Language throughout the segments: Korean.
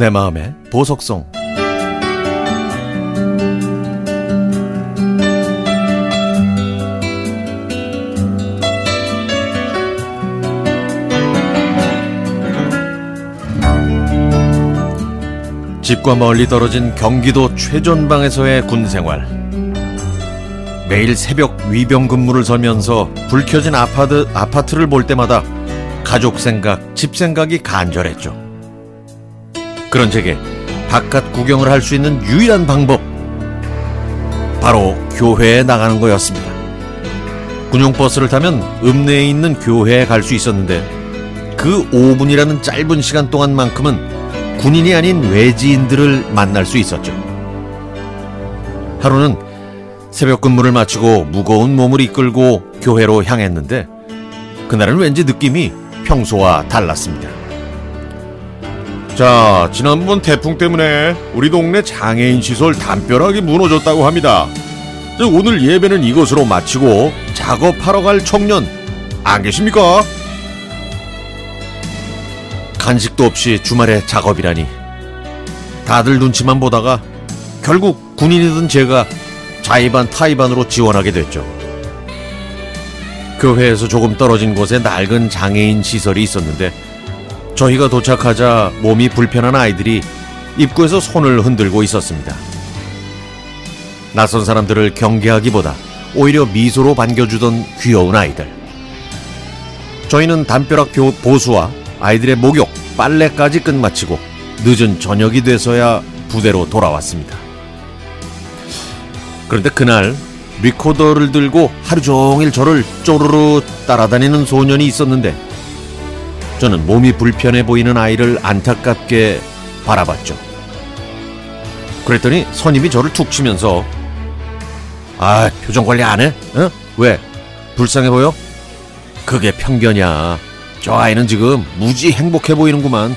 내 마음의 보석성 집과 멀리 떨어진 경기도 최전방에서의 군 생활. 매일 새벽 위병 근무를 서면서 불 켜진 아파트, 아파트를 볼 때마다 가족 생각, 집 생각이 간절했죠. 그런 제게 바깥 구경을 할 수 있는 유일한 방법. 바로 교회에 나가는 거였습니다. 군용버스를 타면 읍내에 있는 교회에 갈 수 있었는데 그 5분이라는 짧은 시간 동안만큼은 군인이 아닌 외지인들을 만날 수 있었죠. 하루는 새벽 근무를 마치고 무거운 몸을 이끌고 교회로 향했는데 그날은 왠지 느낌이 평소와 달랐습니다. 자, 지난번 태풍 때문에 우리 동네 장애인 시설 담벼락이 무너졌다고 합니다. 오늘 예배는 이것으로 마치고 작업하러 갈 청년 안 계십니까? 간식도 없이 주말에 작업이라니. 다들 눈치만 보다가 결국 군인이던 제가 자의반 타의반으로 지원하게 됐죠. 교회에서 조금 떨어진 곳에 낡은 장애인 시설이 있었는데 저희가 도착하자 몸이 불편한 아이들이 입구에서 손을 흔들고 있었습니다. 낯선 사람들을 경계하기보다 오히려 미소로 반겨주던 귀여운 아이들. 저희는 담벼락 보수와 아이들의 목욕, 빨래까지 끝마치고 늦은 저녁이 돼서야 부대로 돌아왔습니다. 그런데 그날 리코더를 들고 하루 종일 저를 쪼르르 따라다니는 소년이 있었는데 저는 몸이 불편해 보이는 아이를 안타깝게 바라봤죠. 그랬더니 선임이 저를 툭 치면서 아 표정 관리 안 해? 어? 왜? 불쌍해 보여? 그게 편견이야. 저 아이는 지금 무지 행복해 보이는구만.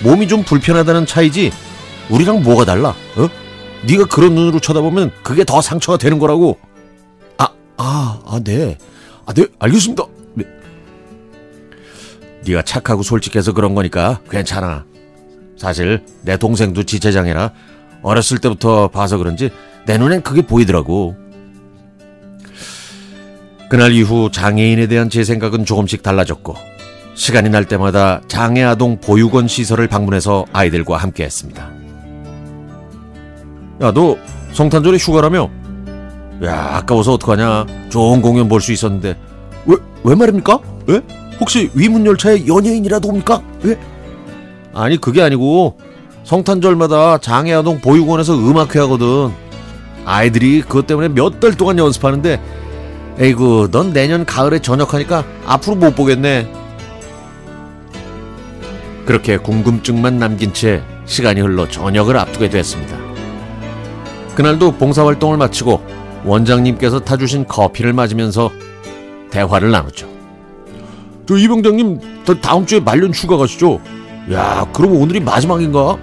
몸이 좀 불편하다는 차이지 우리랑 뭐가 달라? 어? 네가 그런 눈으로 쳐다보면 그게 더 상처가 되는 거라고. 아, 아, 아, 네. 아, 네, 알겠습니다. 네. 네가 착하고 솔직해서 그런 거니까 괜찮아. 사실 내 동생도 지체장애라 어렸을 때부터 봐서 그런지 내 눈엔 그게 보이더라고. 그날 이후 장애인에 대한 제 생각은 조금씩 달라졌고 시간이 날 때마다 장애아동 보육원 시설을 방문해서 아이들과 함께 했습니다. 야, 너 성탄절에 휴가라며? 야, 아까워서 어떡하냐. 좋은 공연 볼 수 있었는데. 왜, 왜 말입니까? 왜? 혹시 위문열차에 연예인이라도 옵니까? 왜? 아니, 그게 아니고, 성탄절마다 장애아동 보육원에서 음악회 하거든. 아이들이 그것 때문에 몇 달 동안 연습하는데, 에이구, 넌 내년 가을에 전역하니까 앞으로 못 보겠네. 그렇게 궁금증만 남긴 채 시간이 흘러 저녁을 앞두게 됐습니다. 그날도 봉사활동을 마치고 원장님께서 타주신 커피를 맞으면서 대화를 나눴죠. 저 이병장님 다음 주에 말년 휴가 가시죠? 야, 그럼 오늘이 마지막인가?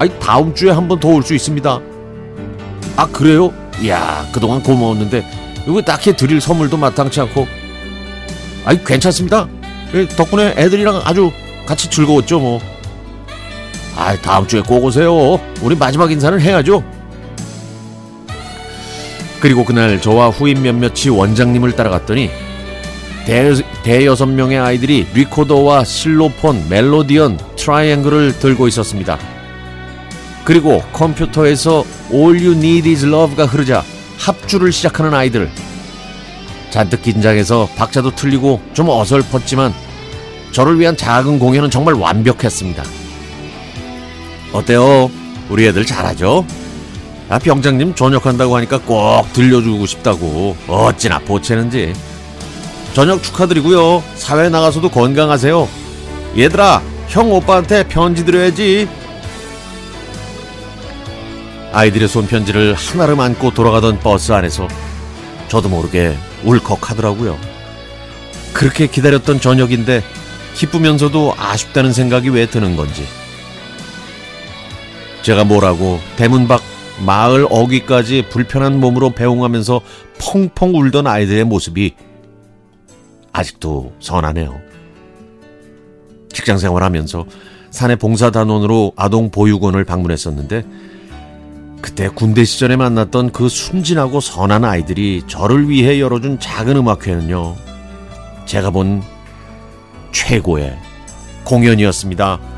아니 다음 주에 한 번 더 올 수 있습니다. 아 그래요? 야 그동안 고마웠는데 이거 딱히 드릴 선물도 마땅치 않고 아니 괜찮습니다. 예, 덕분에 애들이랑 아주 같이 즐거웠죠 뭐. 아 다음 주에 꼭 오세요. 우리 마지막 인사를 해야죠. 그리고 그날 저와 후임 몇몇이 원장님을 따라갔더니 대, 대여섯 명의 아이들이 리코더와 실로폰, 멜로디언, 트라이앵글을 들고 있었습니다. 그리고 컴퓨터에서 All You Need Is Love가 흐르자 합주를 시작하는 아이들. 잔뜩 긴장해서 박자도 틀리고 좀 어설펐지만 저를 위한 작은 공연은 정말 완벽했습니다. 어때요? 우리 애들 잘하죠? 아, 병장님 전역한다고 하니까 꼭 들려주고 싶다고 어찌나 보채는지. 저녁 축하드리고요. 사회 나가서도 건강하세요. 얘들아, 형 오빠한테 편지 드려야지. 아이들의 손편지를 하나를 안고 돌아가던 버스 안에서 저도 모르게 울컥하더라고요. 그렇게 기다렸던 저녁인데 기쁘면서도 아쉽다는 생각이 왜 드는 건지. 제가 뭐라고 대문 밖 마을 어귀까지 불편한 몸으로 배웅하면서 펑펑 울던 아이들의 모습이 아직도 선하네요. 직장 생활하면서 사내 봉사단원으로 아동 보육원을 방문했었는데 그때 군대 시절에 만났던 그 순진하고 선한 아이들이 저를 위해 열어준 작은 음악회는요. 제가 본 최고의 공연이었습니다.